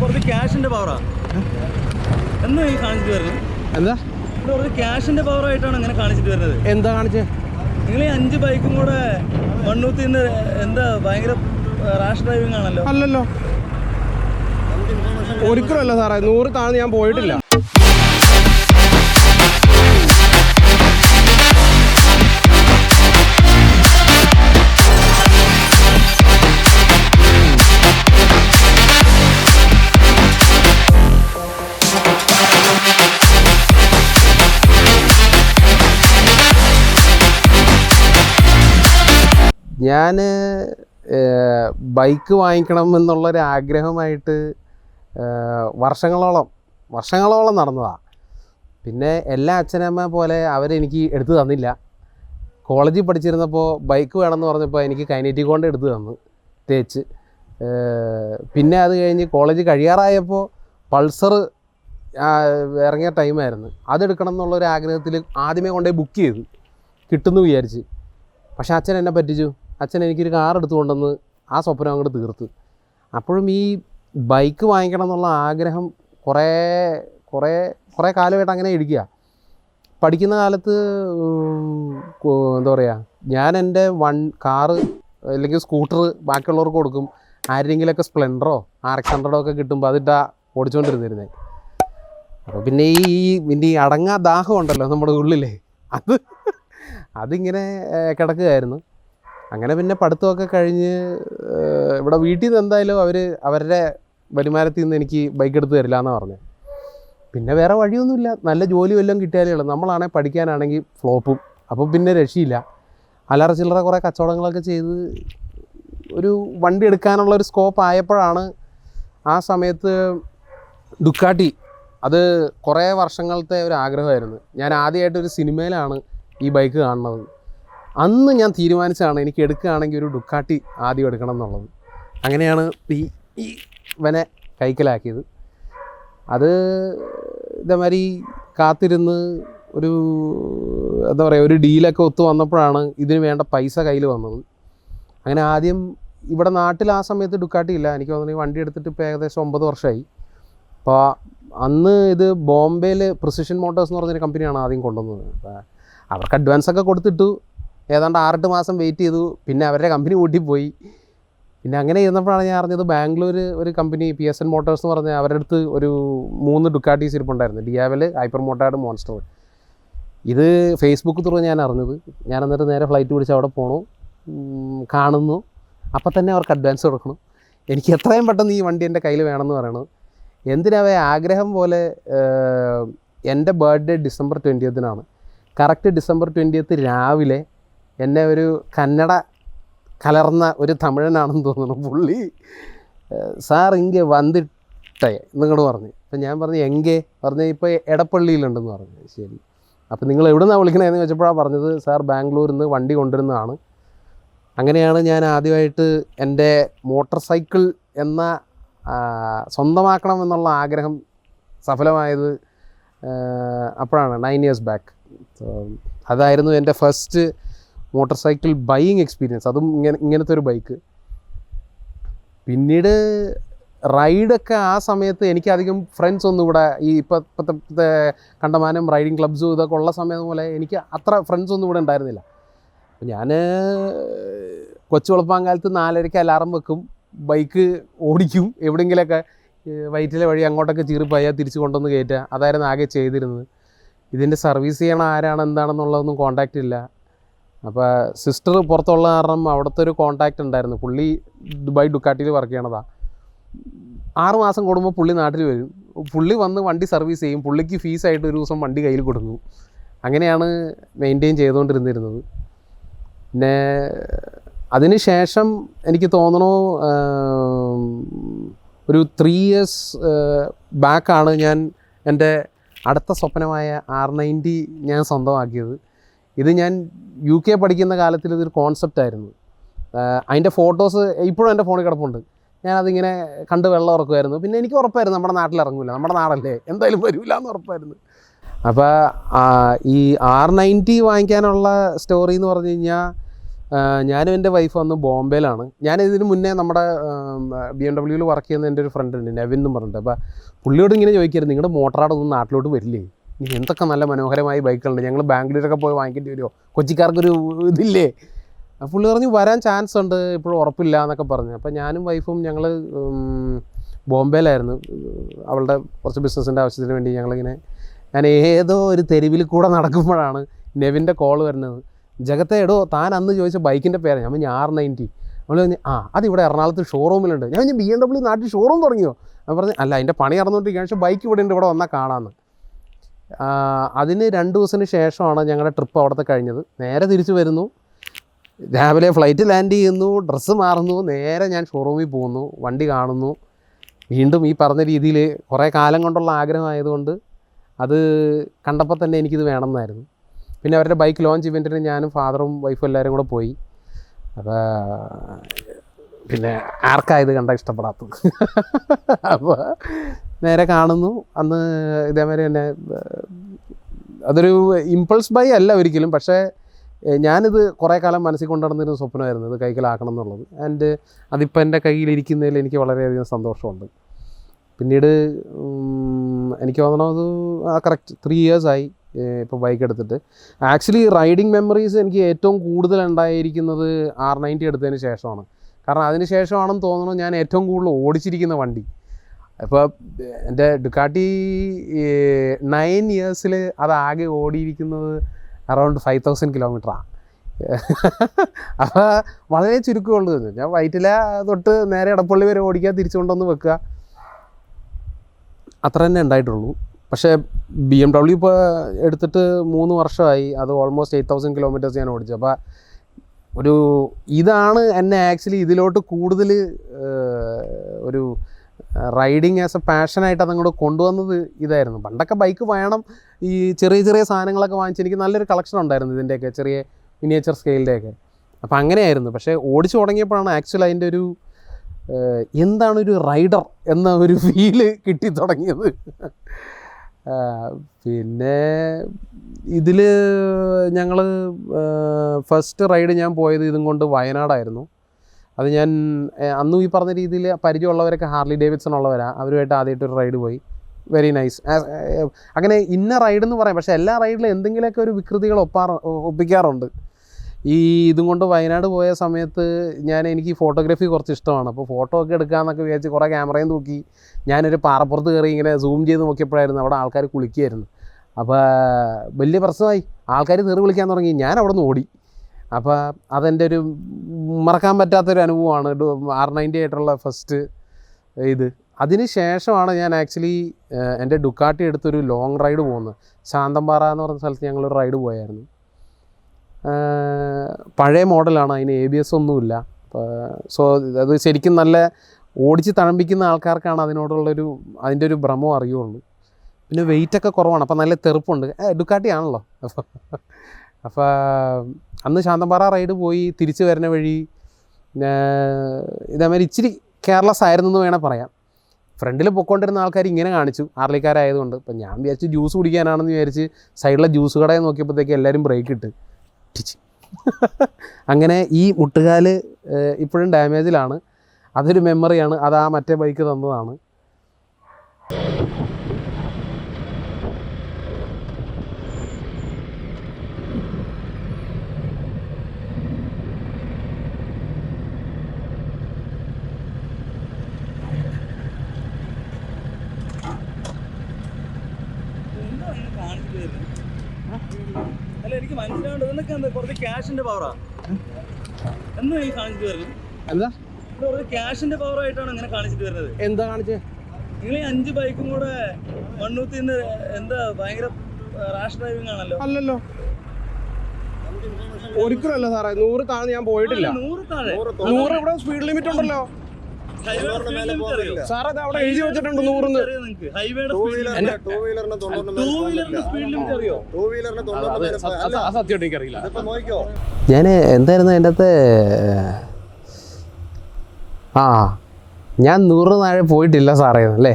കുറച്ച് ക്യാഷിന്റെ പവറാ എന്നാ ഈ കാണിച്ചിട്ട് വരുന്നത്? എന്താ? കുറച്ച് ക്യാഷിന്റെ കാണിച്ചിട്ട് വരുന്നത്. എന്താ കാണിച്ചേ? നിങ്ങൾ ഈ അഞ്ച് ബൈക്കും കൂടെ മണ്ണൂത്തി നിന്ന് എന്താ ഭയങ്കര റാഷ് ഡ്രൈവിംഗ് ആണല്ലോ? അല്ലല്ലോ. ഒരിക്കലും അല്ല സാറേ. നൂറ് താഴ്ന്ന് ഞാൻ പോയിട്ടില്ല. ഞാൻ ബൈക്ക് വാങ്ങിക്കണം എന്നുള്ളൊരു ആഗ്രഹമായിട്ട് വർഷങ്ങളോളം വർഷങ്ങളോളം നടന്നതാണ് പിന്നെ എല്ലാ അച്ഛനമ്മ പോലെ അവരെനിക്ക് എടുത്തു തന്നില്ല. കോളേജിൽ പഠിച്ചിരുന്നപ്പോൾ ബൈക്ക് വേണമെന്ന് പറഞ്ഞപ്പോൾ എനിക്ക് കൈനറ്റി കൊണ്ട് എടുത്തു തന്നു തേച്ച്. പിന്നെ അത് കഴിഞ്ഞ് കോളേജ് കഴിയാറായപ്പോൾ പൾസർ ഇറങ്ങിയ ടൈമായിരുന്നു. അതെടുക്കണം എന്നുള്ളൊരു ആഗ്രഹത്തിൽ ആദ്യമേ കൊണ്ടുപോയി ബുക്ക് ചെയ്തു കിട്ടുമെന്ന് വിചാരിച്ച്. പക്ഷേ അച്ഛൻ എന്നെ പറ്റിച്ചു. അച്ഛൻ എനിക്കൊരു കാർ എടുത്തു കൊണ്ടുവന്ന് ആ സ്വപ്നം അങ്ങോട്ട് തീർത്ത്. അപ്പോഴും ഈ ബൈക്ക് വാങ്ങിക്കണം എന്നുള്ള ആഗ്രഹം കുറേ കുറേ കുറേ കാലമായിട്ട് അങ്ങനെ ഇരിക്കുക. പഠിക്കുന്ന കാലത്ത് എന്താ പറയുക ഞാൻ എന്റെ വൺ കാറ് അല്ലെങ്കിൽ സ്കൂട്ടർ ബാക്കിയുള്ളവർക്ക് കൊടുക്കും. ആരെങ്കിലൊക്കെ സ്പ്ലെൻഡറോ ആർ എക്സ് ഹൺഡ്രഡോ ഒക്കെ കിട്ടുമ്പോൾ അതിട്ടാ ഓടിച്ചുകൊണ്ടിരുന്നിരുന്നേ. അപ്പോൾ പിന്നെ ഈ പിന്നെ ഈ അടങ്ങാ ദാഹം ഉണ്ടല്ലോ നമ്മുടെ ഉള്ളിലേ. അത് അതിങ്ങനെ കിടക്കുകയായിരുന്നു. അങ്ങനെ പിന്നെ പഠിത്തമൊക്കെ കഴിഞ്ഞ് ഇവിടെ വീട്ടിൽ നിന്ന് എന്തായാലും അവർ അവരുടെ വരുമാനത്തിൽ നിന്ന് എനിക്ക് ബൈക്ക് എടുത്ത് തരില്ല എന്നാണ് പറഞ്ഞത് പിന്നെ വേറെ വഴിയൊന്നുമില്ല. നല്ല ജോലി വല്ലതും കിട്ടിയാലേ ഉള്ളൂ. നമ്മളാണെങ്കിൽ പഠിക്കാനാണെങ്കിൽ ഫ്ലോപ്പും അപ്പം പിന്നെ രക്ഷയില്ല. അലറ ചില്ലറ കുറേ കച്ചവടങ്ങളൊക്കെ ചെയ്ത് ഒരു വണ്ടി എടുക്കാനുള്ള ഒരു സ്കോപ്പ് ആയപ്പോഴാണ് ആ സമയത്ത് ദുക്കാട്ടി അത് കുറേ വർഷങ്ങളത്തെ ഒരു ആഗ്രഹമായിരുന്നു. ഞാൻ ആദ്യമായിട്ട് ഒരു സിനിമയിലാണ് ഈ ബൈക്ക് കാണുന്നത്. അന്ന് ഞാൻ തീരുമാനിച്ചാണ് എനിക്ക് എടുക്കുകയാണെങ്കിൽ ഒരു ഡുക്കാട്ടി ആദ്യം എടുക്കണം എന്നുള്ളത്. അങ്ങനെയാണ് ഈ ഈ ഇവനെ കൈക്കലാക്കിയത്. അത് ഇതേമാതിരി കാത്തിരുന്ന് ഒരു എന്താ പറയുക ഒരു ഡീലൊക്കെ ഒത്തു വന്നപ്പോഴാണ് ഇതിന് വേണ്ട പൈസ കയ്യിൽ വന്നത്. അങ്ങനെ ആദ്യം ഇവിടെ നാട്ടിൽ ആ സമയത്ത് ഡുക്കാട്ടി ഇല്ല. എനിക്ക് തോന്നുന്നു വണ്ടി എടുത്തിട്ട് ഇപ്പോൾ ഏകദേശം ഒമ്പത് വർഷമായി. അപ്പോൾ അന്ന് ഇത് ബോംബെയിൽ പ്രിസിഷൻ മോട്ടോഴ്സ് എന്ന് പറഞ്ഞൊരു കമ്പനിയാണ് ആദ്യം കൊണ്ടുവന്നത്. അവർക്ക് അഡ്വാൻസ് ഒക്കെ കൊടുത്തിട്ടു. ഏതാണ്ട് ആറെട്ട് മാസം വെയിറ്റ് ചെയ്തു. പിന്നെ അവരുടെ കമ്പനി പൂട്ടിപ്പോയി. പിന്നെ അങ്ങനെ ഇരുന്നപ്പോഴാണ് ഞാൻ അറിഞ്ഞത് ബാംഗ്ലൂർ ഒരു company P S N Motors എന്ന് പറഞ്ഞ അവരുടെ അടുത്ത് ഒരു മൂന്ന് ഡുക്കാട്ടീസ് ഇരിപ്പുണ്ടായിരുന്നു ഡിയാവൽ ഹൈപ്പർ മോട്ടാർഡ് മോൺസ്റ്റർ ഇത് ഫേസ്ബുക്ക് ത്രൂ ഞാൻ അറിഞ്ഞത്. ഞാൻ എന്നിട്ട് നേരെ ഫ്ലൈറ്റ് പിടിച്ച് അവിടെ പോണു. കാണുന്നു. അപ്പം തന്നെ അവർക്ക് അഡ്വാൻസ് കൊടുക്കണം. എനിക്ക് എത്രയും പെട്ടെന്ന് ഈ വണ്ടി എന്റെ കയ്യിൽ വേണമെന്ന് പറയണത് എന്തിനാവേ ആഗ്രഹം പോലെ എന്റെ ബർത്ത്ഡേ ഡിസംബർ ട്വന്റിയത്തിനാണ് കറക്റ്റ് ഡിസംബർ ട്വന്റിയത്ത് രാവിലെ എന്നെ ഒരു കന്നഡ കലർന്ന ഒരു തമിഴനാണെന്ന് തോന്നുന്നു പുള്ളി. സാർ ഇங்கே വന്നിട്ടേ നിങ്ങളോട് പറഞ്ഞു. അപ്പം ഞാൻ പറഞ്ഞു എങ്കെ പറഞ്ഞു ഇപ്പോൾ എടപ്പള്ളിയിലുണ്ടെന്ന് പറഞ്ഞു. ശരി. അപ്പം നിങ്ങൾ എവിടെ നിന്നാണ് വിളിക്കണതെന്ന് ചോദിച്ചപ്പോഴാണ് പറഞ്ഞത് സാർ ബാംഗ്ലൂരിൽ നിന്ന് വണ്ടി കൊണ്ടുവരുന്നതാണ്. അങ്ങനെയാണ് ഞാൻ ആദ്യമായിട്ട് എന്റെ മോട്ടോർ സൈക്കിൾ എന്ന സ്വന്തമാക്കണം എന്നുള്ള ആഗ്രഹം സഫലമായത് അപ്പോഴാണ് നയൻ ഇയേഴ്സ് ബാക്ക്. അതായിരുന്നു എന്റെ first motor cycle buying experience അതും ഇങ്ങനെ ഇങ്ങനത്തെ ഒരു ബൈക്ക് പിന്നീട് റൈഡൊക്കെ ആ സമയത്ത് എനിക്കധികം ഫ്രണ്ട്സ് ഒന്നും ഇവിടെ ഈ ഇപ്പം ഇപ്പോഴത്തെ കണ്ടമാനം റൈഡിങ് ക്ലബ്സും ഇതൊക്കെ ഉള്ള സമയം പോലെ എനിക്ക് അത്ര ഫ്രണ്ട്സ് ഒന്നും ഇവിടെ ഉണ്ടായിരുന്നില്ല. ഞാൻ കൊച്ചു വെളുപ്പാങ്കാലത്ത് നാലരയ്ക്ക് അലാറം വെക്കും. ബൈക്ക് ഓടിക്കും. എവിടെയെങ്കിലൊക്കെ വയറ്റിലെ വഴി അങ്ങോട്ടൊക്കെ ചീറിപ്പോയാൽ തിരിച്ച് കൊണ്ടുവന്ന് കയറ്റുക. അതായിരുന്നു ആകെ ചെയ്തിരുന്നത്. ഇതിന്റെ സർവീസ് ചെയ്യണ ആരാണ് എന്താണെന്നുള്ളതൊന്നും കോണ്ടാക്റ്റ് ഇല്ല. അപ്പോൾ സിസ്റ്റർ പുറത്തുള്ള കാരണം അവിടുത്തെ ഒരു കോണ്ടാക്റ്റ് ഉണ്ടായിരുന്നു. പുള്ളി ദുബായ് ഡുക്കാട്ടിയിൽ വർക്ക് ചെയ്യണതാണ് ആറ് മാസം കൂടുമ്പോൾ പുള്ളി നാട്ടിൽ വരും. പുള്ളി വന്ന് വണ്ടി സർവീസ് ചെയ്യും. പുള്ളിക്ക് ഫീസായിട്ട് ഒരു ദിവസം വണ്ടി കയ്യിൽ കൊടുക്കും. അങ്ങനെയാണ് മെയിന്റെയിൻ ചെയ്തുകൊണ്ടിരുന്നിരുന്നത് പിന്നെ അതിന് ശേഷം എനിക്ക് തോന്നണു ഒരു ത്രീ ഇയേഴ്സ് ബാക്കാണ് ഞാൻ എന്റെ അടുത്ത സ്വപ്നമായ ആർ നയന്റി ഞാൻ സ്വന്തമാക്കിയത്. ഇത് ഞാൻ യു കെ പഠിക്കുന്ന കാലത്തിൽ ഇതൊരു കോൺസെപ്റ്റ് ആയിരുന്നു. അതിന്റെ ഫോട്ടോസ് ഇപ്പോഴും എന്റെ ഫോണിൽ കിടപ്പുണ്ട്. ഞാനതിങ്ങനെ കണ്ട് വെള്ളം ഉറക്കുമായിരുന്നു. പിന്നെ എനിക്ക് ഉറപ്പായിരുന്നു നമ്മുടെ നാട്ടിൽ ഇറങ്ങില്ല നമ്മുടെ നാടല്ലേ? എന്തായാലും വരില്ല എന്ന് ഉറപ്പായിരുന്നു. അപ്പോൾ ഈ ആർ നയന്റി വാങ്ങിക്കാനുള്ള സ്റ്റോറി എന്ന് പറഞ്ഞു കഴിഞ്ഞാൽ ഞാനും എന്റെ വൈഫ് വന്ന് ബോംബെയിലാണ്. ഞാൻ ഇതിന് മുന്നേ നമ്മുടെ ബി എം ഡബ്ല്യൂവിൽ വർക്ക് ചെയ്യുന്ന എന്റെ ഒരു ഫ്രണ്ട് ഉണ്ട് നെവിൻ എന്ന് പറഞ്ഞിട്ട്. അപ്പോൾ പുള്ളിയോട് ഇങ്ങനെ ചോദിക്കരുത് നിങ്ങളുടെ മോട്ടറാടൊന്നും നാട്ടിലോട്ട് വരില്ലേ? എന്തൊക്കെ നല്ല മനോഹരമായ ബൈക്കുകളുണ്ട്. ഞങ്ങൾ ബാംഗ്ലൂരൊക്കെ പോയി വാങ്ങിക്കേണ്ടി വരുമോ കൊച്ചിക്കാർക്കൊരു ഇതില്ലേ? പുള്ളി പറഞ്ഞു വരാൻ ചാൻസ് ഉണ്ട്. ഇപ്പോഴും ഉറപ്പില്ല എന്നൊക്കെ പറഞ്ഞു. അപ്പോൾ ഞാനും വൈഫും ഞങ്ങൾ ബോംബെയിലായിരുന്നു. അവളുടെ കുറച്ച് ബിസിനസ്സിന്റെ ആവശ്യത്തിന് വേണ്ടി ഞങ്ങളിങ്ങനെ ഞാൻ ഏതോ ഒരു തെരുവിൽ കൂടെ നടക്കുമ്പോഴാണ് നെവിന്റെ കോൾ വരുന്നത്. ജഗത്തെ എടോ താൻ അന്ന് ചോദിച്ച ബൈക്കിന്റെ പേരാണ് ഞാൻ പറഞ്ഞു ആർ നയന്റി നമ്മൾ പറഞ്ഞു ആ അതിവിടെ എറണാകുളത്ത് ഷോറൂമിലുണ്ട് ഞാൻ പറഞ്ഞു ബി എം ഡബ്ല്യൂ നാട്ടിൽ ഷോറൂം തുടങ്ങിയോ? ഞാൻ പറഞ്ഞു അല്ല അതിന്റെ പണി നടന്നുകൊണ്ടിരിക്കുകയാണ് പക്ഷേ ബൈക്ക് ഇവിടെ ഉണ്ട്. ഇവിടെ വന്നാൽ കാണാമെന്ന് അതിന് രണ്ട് ദിവസത്തിന് ശേഷമാണ് ഞങ്ങളുടെ ട്രിപ്പ് അവിടുത്തെ കഴിഞ്ഞത്. നേരെ തിരിച്ചു വരുന്നു. രാവിലെ ഫ്ലൈറ്റ് ലാൻഡ് ചെയ്യുന്നു ഡ്രസ്സ് മാറുന്നു നേരെ ഞാൻ ഷോറൂമിൽ പോകുന്നു വണ്ടി കാണുന്നു. വീണ്ടും ഈ പറഞ്ഞ രീതിയിൽ കുറേ കാലം കൊണ്ടുള്ള ആഗ്രഹമായതുകൊണ്ട് അത് കണ്ടപ്പോൾ തന്നെ എനിക്കിത് വേണമെന്നായിരുന്നു. പിന്നെ അവരുടെ ബൈക്ക് ലോഞ്ച് ഇവന്റിന് ഞാനും ഫാദറും വൈഫും എല്ലാവരും കൂടെ പോയി. അപ്പോൾ പിന്നെ ആർക്കാ ഇത് കണ്ട ഇഷ്ടപ്പെടാത്തത്? അപ്പോൾ നേരെ കാണുന്നു. അന്ന് ഇതേമാതിരി തന്നെ അതൊരു ഇമ്പൾസ് ബൈ അല്ല ഒരിക്കലും. പക്ഷേ ഞാനിത് കുറേ കാലം മനസ്സിൽ കൊണ്ടുനടന്നൊരു സ്വപ്നമായിരുന്നു. ഇത് കൈക്കലാക്കണം എന്നുള്ളത്. ആൻഡ് അതിപ്പോൾ എന്റെ കയ്യിലിരിക്കുന്നതിൽ എനിക്ക് വളരെയധികം സന്തോഷമുണ്ട്. പിന്നീട് എനിക്ക് തോന്നണത് ആ കറക്റ്റ് ത്രീ ഇയേഴ്സായി ഇപ്പോൾ ബൈക്ക് എടുത്തിട്ട്. ആക്ച്വലി റൈഡിങ് മെമ്മറീസ് എനിക്ക് ഏറ്റവും കൂടുതൽ ഉണ്ടായിരിക്കുന്നത് ആർ നയന്റി എടുത്തതിന് ശേഷമാണ്. കാരണം അതിന് ശേഷമാണെന്ന് തോന്നുന്നു ഞാൻ ഏറ്റവും കൂടുതൽ ഓടിച്ചിരിക്കുന്ന വണ്ടി. ഇപ്പോൾ എന്റെ ഡുക്കാട്ടി നയൻ ഇയേഴ്സിൽ അതാകെ ഓടിയിരിക്കുന്നത് അറൗണ്ട് ഫൈവ് തൗസൻഡ് കിലോമീറ്ററാണ് അപ്പോൾ വളരെ ചുരുക്കമുള്ളത് ഞാൻ വൈറ്റില തൊട്ട് നേരെ ഇടപ്പള്ളി വരെ ഓടിക്കാൻ തിരിച്ചു കൊണ്ടുവന്ന് വെക്കുക അത്ര തന്നെ ഉണ്ടായിട്ടുള്ളൂ. പക്ഷേ ബി എം ഡബ്ല്യു ഇപ്പോൾ എടുത്തിട്ട് മൂന്ന് വർഷമായി. അത് ഓൾമോസ്റ്റ് എയ്റ്റ് തൗസൻഡ് കിലോമീറ്റേഴ്സ് ഞാൻ ഓടിച്ചു. അപ്പോൾ ഒരു ഇതാണ് എന്നെ ആക്ച്വലി ഇതിലോട്ട് കൂടുതൽ ഒരു റൈഡിങ് ആസ് എ പാഷനായിട്ട് അതങ്ങോട്ട് കൊണ്ടുവന്നത് ഇതായിരുന്നു. പണ്ടൊക്കെ ബൈക്ക് വേണം. ഈ ചെറിയ ചെറിയ സാധനങ്ങളൊക്കെ വാങ്ങിച്ച് എനിക്ക് നല്ലൊരു കളക്ഷൻ ഉണ്ടായിരുന്നു ഇതിന്റെയൊക്കെ ചെറിയ മിനിയേച്ചർ സ്കെയിലിന്റെയൊക്കെ അപ്പോൾ അങ്ങനെയായിരുന്നു. പക്ഷേ ഓടിച്ചു തുടങ്ങിയപ്പോഴാണ് ആക്ച്വൽ അതിന്റെ ഒരു എന്താണ് ഒരു റൈഡർ എന്ന ഒരു ഫീൽ കിട്ടി തുടങ്ങിയത്. പിന്നെ ഇതിൽ ഞങ്ങൾ ഫസ്റ്റ് റൈഡ് ഞാൻ പോയത് ഇതും കൊണ്ട് വയനാടായിരുന്നു. അത് ഞാൻ അന്നും ഈ പറഞ്ഞ രീതിയിൽ പരിചയമുള്ളവരൊക്കെ ഹാർലി ഡേവിഡ്സൺ ഉള്ളവരാണ് അവരുമായിട്ട് ആദ്യമായിട്ട് ഒരു റൈഡ് പോയി. വെരി നൈസ് അങ്ങനെ ഇന്ന റൈഡ് എന്ന് പറയാം. പക്ഷേ എല്ലാ റൈഡിലും എന്തെങ്കിലുമൊക്കെ ഒരു വികൃതികൾ ഒപ്പാറ ഒപ്പിക്കാറുണ്ട്. ഈ ഇതും കൊണ്ട് വയനാട് പോയ സമയത്ത് ഞാൻ എനിക്ക് ഫോട്ടോഗ്രാഫി കുറച്ച് ഇഷ്ടമാണ്. അപ്പോൾ ഫോട്ടോ ഒക്കെ എടുക്കാമെന്നൊക്കെ വിചാരിച്ച് കുറേ ക്യാമറയും തൂക്കി ഞാനൊരു പാറപ്പുറത്ത് കയറി ഇങ്ങനെ സൂം ചെയ്ത് നോക്കിയപ്പോഴായിരുന്നു അവിടെ ആൾക്കാർ കുളിക്കുകയായിരുന്നു. അപ്പോൾ വലിയ പ്രശ്നമായി. ആൾക്കാർ തെറി വിളിക്കാൻ തുടങ്ങി. ഞാൻ അവിടെ നിന്ന് ഓടി. അപ്പോൾ അതെന്റെ ഒരു മറക്കാൻ പറ്റാത്തൊരു അനുഭവമാണ്. ആർ നയന്റി ആയിട്ടുള്ള ഫസ്റ്റ് ഇത്. അതിന് ശേഷമാണ് ഞാൻ ആക്ച്വലി എന്റെ ഡുക്കാട്ടി എടുത്തൊരു ലോങ് റൈഡ് പോകുന്നത് ശാന്തംപാറ എന്ന് പറഞ്ഞ സ്ഥലത്ത് ഞങ്ങളൊരു റൈഡ് പോയായിരുന്നു. പഴയ മോഡലാണ് അതിന് എ ബി എസ് ഒന്നുമില്ല. സോ അത് ശരിക്കും നല്ല ഓടിച്ച് തഴമ്പിക്കുന്ന ആൾക്കാർക്കാണ് അതിനോടുള്ളൊരു അതിന്റെ ഒരു ഭ്രമം അറിയുള്ളൂ. പിന്നെ വെയിറ്റൊക്കെ കുറവാണ്. അപ്പോൾ നല്ല തെറുപ്പുണ്ട്. ഡുക്കാട്ടി ആണല്ലോ. അപ്പോൾ അപ്പോൾ അന്ന് ശാന്തമ്പാറ റൈഡ് പോയി തിരിച്ചു വരുന്ന വഴി ഇതേമാതിരി ഇച്ചിരി കെയർലെസ് ആയിരുന്നു എന്ന് വേണേൽ പറയാം. ഫ്രണ്ടിൽ പൊക്കോണ്ടിരുന്ന ആൾക്കാർ ഇങ്ങനെ കാണിച്ചു ആർലിക്കാരായതുകൊണ്ട്. ഇപ്പം ഞാൻ വിചാരിച്ചു ജ്യൂസ് കുടിക്കാനാണെന്ന് വിചാരിച്ച് സൈഡിലെ ജ്യൂസ് കടയിൽ നോക്കിയപ്പോഴത്തേക്ക് എല്ലാവരും ബ്രേക്ക് ഇട്ട്. ടിച്ച്. അങ്ങനെ ഈ മുട്ടുകാൽ ഇപ്പോഴും ഡാമേജിലാണ് അതൊരു മെമ്മറിയാണ് അത് ആ മറ്റേ ബൈക്ക് തന്നതാണ് എന്താ ഇങ്ങനെ കാണിച്ചിട്ട് വരുന്നത്? അല്ല എനിക്ക് മനസ്സിലാവുണ്ട് ഇതൊക്കെ എന്താ കുറച്ച് ക്യാഷിന്റെ പവറാ എന്താ ഈ കാണിച്ചിട്ട് വരുന്നത്? എന്താ? ഇത് കുറച്ച് ക്യാഷിന്റെ പവറായിട്ടാണ് അങ്ങനെ കാണിച്ചിട്ട് വരുന്നത്. എന്താ കാണിച്ചേ? നിങ്ങൾ ഈ അഞ്ച് ബൈക്കും കൂടെ എന്താ ഭയങ്കര റാഷ് ഡ്രൈവിംഗ് ആണല്ലോ. അല്ലല്ലോ. ഒരിക്കലല്ല സാറേ. നൂറ് താഴെ ഞാൻ പോയിട്ടില്ല. നൂറ് താഴെ. നൂറ് ഇവിടെ സ്പീഡ് ലിമിറ്റ് ഉണ്ടല്ലോ. സാർ അത് അവിടെ എഴുതി വെച്ചിട്ടുണ്ട് നൂറിന് അറിയോ നിങ്ങക്ക്? ഹൈവേയുടെ ടൂ. വീലറിന് സത്യമായിട്ട് എനിക്കറിയില്ല. ഞാൻ എന്തായിരുന്നു എന്റെ അകത്ത് ആ ഞാൻ നൂറ് താഴെ പോയിട്ടില്ല സാറേ അല്ലേ?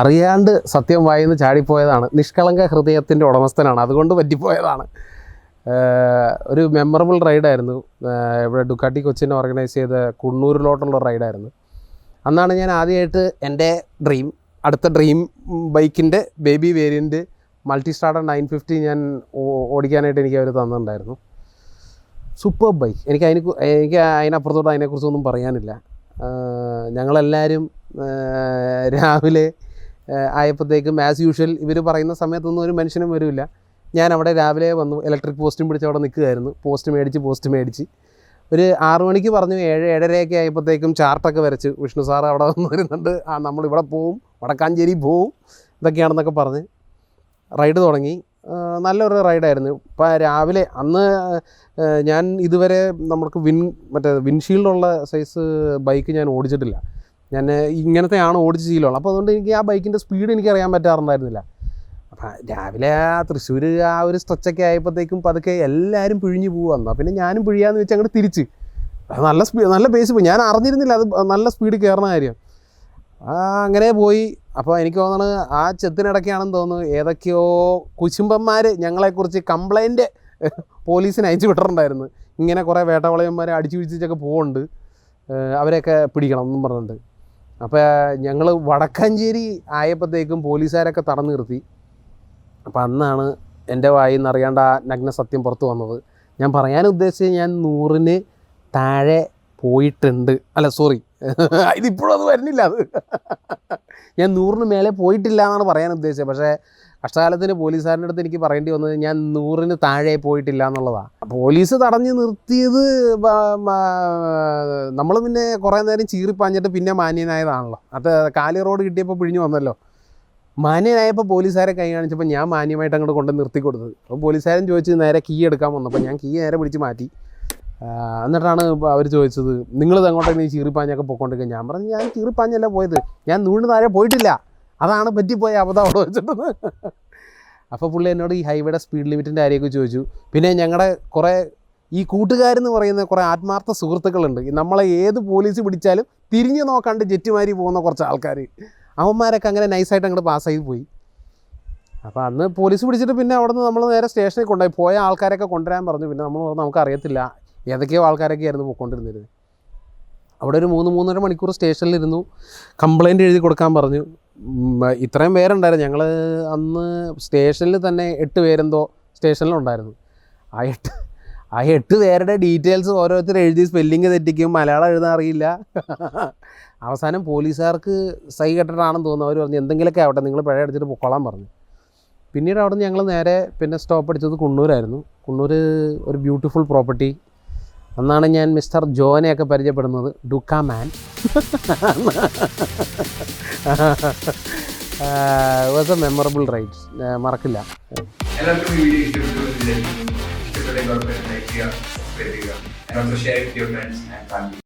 അറിയാണ്ട് സത്യം വായിന്ന് ചാടിപ്പോയതാണ്. നിഷ്കളങ്ക ഹൃദയത്തിന്റെ ഉടമസ്ഥനാണ്. അതുകൊണ്ട് പറ്റിപ്പോയതാണ്. ഒരു മെമ്മറബിൾ റൈഡായിരുന്നു ഇവിടെ ഡുക്കാട്ടി കൊച്ചിനെ ഓർഗനൈസ് ചെയ്ത കുണ്ണൂരിലോട്ടുള്ള റൈഡായിരുന്നു അന്നാണ് ഞാൻ ആദ്യമായിട്ട് എന്റെ ഡ്രീം അടുത്ത ഡ്രീം ബൈക്കിന്റെ baby variant multi starter nine fifty ഞാൻ ഓടിക്കാനായിട്ട് എനിക്ക് അവർ തന്നിട്ടുണ്ടായിരുന്നു. സൂപ്പർ ബൈക്ക് എനിക്ക് അതിന് എനിക്ക് അതിനപ്പുറത്തോട്ട് അതിനെക്കുറിച്ചൊന്നും പറയാനില്ല. ഞങ്ങളെല്ലാവരും രാവിലെ ആയപ്പോഴത്തേക്കും ആസ് യൂഷ്വൽ ഇവർ പറയുന്ന സമയത്തൊന്നും ഒരു മനുഷ്യനും വരില്ല. ഞാൻ അവിടെ രാവിലെ വന്നു ഇലക്ട്രിക് പോസ്റ്റും പിടിച്ച് അവിടെ നിൽക്കുകയായിരുന്നു. പോസ്റ്റ് മേടിച്ച് പോസ്റ്റ് മേടിച്ച്. ഒരു ആറു മണിക്ക് പറഞ്ഞു ഏഴ് ഏഴരയൊക്കെ ആയപ്പോഴത്തേക്കും ചാർട്ടൊക്കെ വരച്ച് വിഷ്ണു സാർ അവിടെ വന്ന് വരുന്നുണ്ട്. ആ നമ്മൾ നമ്മളിവിടെ പോവും വടക്കാഞ്ചേരി പോവും ഇതൊക്കെയാണെന്നൊക്കെ പറഞ്ഞ് റൈഡ് തുടങ്ങി. നല്ലൊരു റൈഡായിരുന്നു ഇപ്പം രാവിലെ അന്ന് ഞാൻ ഇതുവരെ നമുക്ക് വിൻ മറ്റേ വിൻഷീൽഡുള്ള സൈസ് ബൈക്ക് ഞാൻ ഓടിച്ചിട്ടില്ല. ഞാൻ ഇങ്ങനത്തെയാണ് ഓടിച്ച് ശീലമുള്ളത്. അപ്പോൾ അതുകൊണ്ട് എനിക്ക് ആ ബൈക്കിന്റെ സ്പീഡ് എനിക്ക് അറിയാൻ പറ്റാറുണ്ടായിരുന്നില്ല. രാവിലെ ആ തൃശ്ശൂർ ആ ഒരു സ്ട്രെച്ചൊക്കെ ആയപ്പോഴത്തേക്കും പതുക്കെ എല്ലാവരും പിഴിഞ്ഞു പോവുക പിന്നെ ഞാനും പിഴിയാന്ന് വെച്ച് അങ്ങോട്ട് തിരിച്ച്. നല്ല സ്പീഡ് നല്ല പേസ് പോയി. ഞാൻ അറിഞ്ഞിരുന്നില്ല അത് നല്ല സ്പീഡ് കയറുന്ന കാര്യം. അങ്ങനെ പോയി. അപ്പോൾ എനിക്ക് തോന്നുന്നത് ആ ചെത്തിനിടയ്ക്കാണെന്ന് തോന്നുന്നു ഏതൊക്കെയോ കുശുംബന്മാർ ഞങ്ങളെക്കുറിച്ച് കംപ്ലൈന്റ് പോലീസിന് അയച്ചു വിട്ടിട്ടുണ്ടായിരുന്നു. ഇങ്ങനെ കുറേ വേട്ടവളയന്മാരെ അടിച്ചു പിടിച്ചൊക്കെ പോകുന്നുണ്ട് അവരെയൊക്കെ പിടിക്കണം എന്നും പറഞ്ഞിട്ടുണ്ട് അപ്പോൾ ഞങ്ങൾ വടക്കാഞ്ചേരി ആയപ്പോഴത്തേക്കും പോലീസുകാരൊക്കെ തടഞ്ഞു നിർത്തി. അപ്പോൾ അന്നാണ് എന്റെ വായിൽ നിന്ന് അറിയാണ്ട് ആ നഗ്ന സത്യം പുറത്തു വന്നത്. ഞാൻ പറയാൻ ഉദ്ദേശിച്ചത് ഞാൻ നൂറിന് താഴെ പോയിട്ടുണ്ട്. അല്ല സോറി ഇതിപ്പോഴും അത് വരുന്നില്ല അത്. ഞാൻ നൂറിന് മേലെ പോയിട്ടില്ല എന്നാണ് പറയാൻ ഉദ്ദേശിച്ചത്. പക്ഷേ കഷ്ടകാലത്തിന് പോലീസുകാരന്റെ അടുത്ത് എനിക്ക് പറയേണ്ടി വന്നത് ഞാൻ നൂറിന് താഴെ പോയിട്ടില്ല എന്നുള്ളതാണ് പോലീസ് തടഞ്ഞു നിർത്തിയത് നമ്മൾ പിന്നെ കുറേ നേരം ചീറിപ്പാഞ്ഞിട്ട് പിന്നെ മാന്യനായതാണല്ലോ. അത് കാലി റോഡ് കിട്ടിയപ്പോൾ പിഴിഞ്ഞു വന്നല്ലോ. മാന്യനായപ്പോൾ പോലീസുകാരെ കൈ കാണിച്ചപ്പോൾ ഞാൻ മാന്യമായിട്ട് അങ്ങോട്ട് കൊണ്ട് നിർത്തി കൊടുത്തത്. അപ്പോൾ പോലീസുകാരൻ ചോദിച്ച് നേരെ കീ എടുക്കാൻ വന്നപ്പോൾ ഞാൻ കീ നേരെ പിടിച്ച് മാറ്റി. എന്നിട്ടാണ് അവർ ചോദിച്ചത് നിങ്ങളിത് അങ്ങോട്ട് നീ ചീറിപ്പാഞ്ഞൊക്കെ പൊക്കോണ്ടിരിക്കുക ഞാൻ പറഞ്ഞു ഞാൻ ചീറിപ്പാഞ്ഞല്ല പോയത്. ഞാൻ നൂണ് താഴെ പോയിട്ടില്ല. അതാണ് പറ്റിപ്പോയ അബദ്ധം അവിടെ വെച്ചിട്ടത്. അപ്പോൾ പുള്ളി എന്നോട് ഈ ഹൈവേയുടെ സ്പീഡ് ലിമിറ്റിന്റെ കാര്യമൊക്കെ ചോദിച്ചു. പിന്നെ ഞങ്ങളുടെ കുറേ ഈ കൂട്ടുകാരെന്ന് പറയുന്ന കുറേ ആത്മാർത്ഥ സുഹൃത്തുക്കളുണ്ട്. നമ്മളെ ഏത് പോലീസ് പിടിച്ചാലും തിരിഞ്ഞു നോക്കാണ്ട് ജെറ്റുമാരി പോകുന്ന കുറച്ച് ആൾക്കാർ അവന്മാരൊക്കെ അങ്ങനെ നൈസായിട്ട് അങ്ങോട്ട് പാസ്സായി പോയി. അപ്പോൾ അന്ന് പോലീസ് പിടിച്ചിട്ട് പിന്നെ അവിടെ നിന്ന് നമ്മൾ നേരെ സ്റ്റേഷനിൽ കൊണ്ടുപോയി. പോയ ആൾക്കാരൊക്കെ കൊണ്ടുവരാൻ പറഞ്ഞു. പിന്നെ നമ്മൾ പറഞ്ഞു നമുക്ക് അറിയത്തില്ല ഏതൊക്കെയോ ആൾക്കാരൊക്കെ ആയിരുന്നു പോയിക്കൊണ്ടിരുന്നത് അവിടെ ഒരു മൂന്ന് മൂന്നര മണിക്കൂർ സ്റ്റേഷനിലിരുന്നു. കംപ്ലൈന്റ് എഴുതി കൊടുക്കാൻ പറഞ്ഞു. ഇത്രയും പേരുണ്ടായിരുന്നു. ഞങ്ങൾ അന്ന് സ്റ്റേഷനിൽ തന്നെ എട്ട് പേരെന്തോ സ്റ്റേഷനിലുണ്ടായിരുന്നു. ആ എട്ട് ആ എട്ട് പേരുടെ ഡീറ്റെയിൽസ് ഓരോരുത്തർ എഴുതി സ്പെല്ലിങ് തെറ്റിക്കും. മലയാളം എഴുതാൻ അറിയില്ല. അവസാനം പോലീസുകാർക്ക് സൈ കെട്ടിട്ടാണെന്ന് തോന്നുന്നു. അവർ പറഞ്ഞു എന്തെങ്കിലുമൊക്കെ ആവട്ടെ നിങ്ങൾ പിഴ അടിച്ചിട്ട് പൊക്കോളാൻ പറഞ്ഞു. പിന്നീട് അവിടെ നിന്ന് ഞങ്ങൾ നേരെ പിന്നെ സ്റ്റോപ്പ് അടിച്ചത് കുണ്ണൂരായിരുന്നു. കുണ്ണൂർ ഒരു ബ്യൂട്ടിഫുൾ പ്രോപ്പർട്ടി. അന്നാണ് ഞാൻ മിസ്റ്റർ ജോനെയൊക്കെ പരിചയപ്പെടുന്നത്. ഡുക്ക man. Was a memorable ride മറക്കില്ല. എല്ലാവർക്കും ലൈക്ക് ചെയ്യുക ഷെയർ ചെയ്യുക ഫാമിലി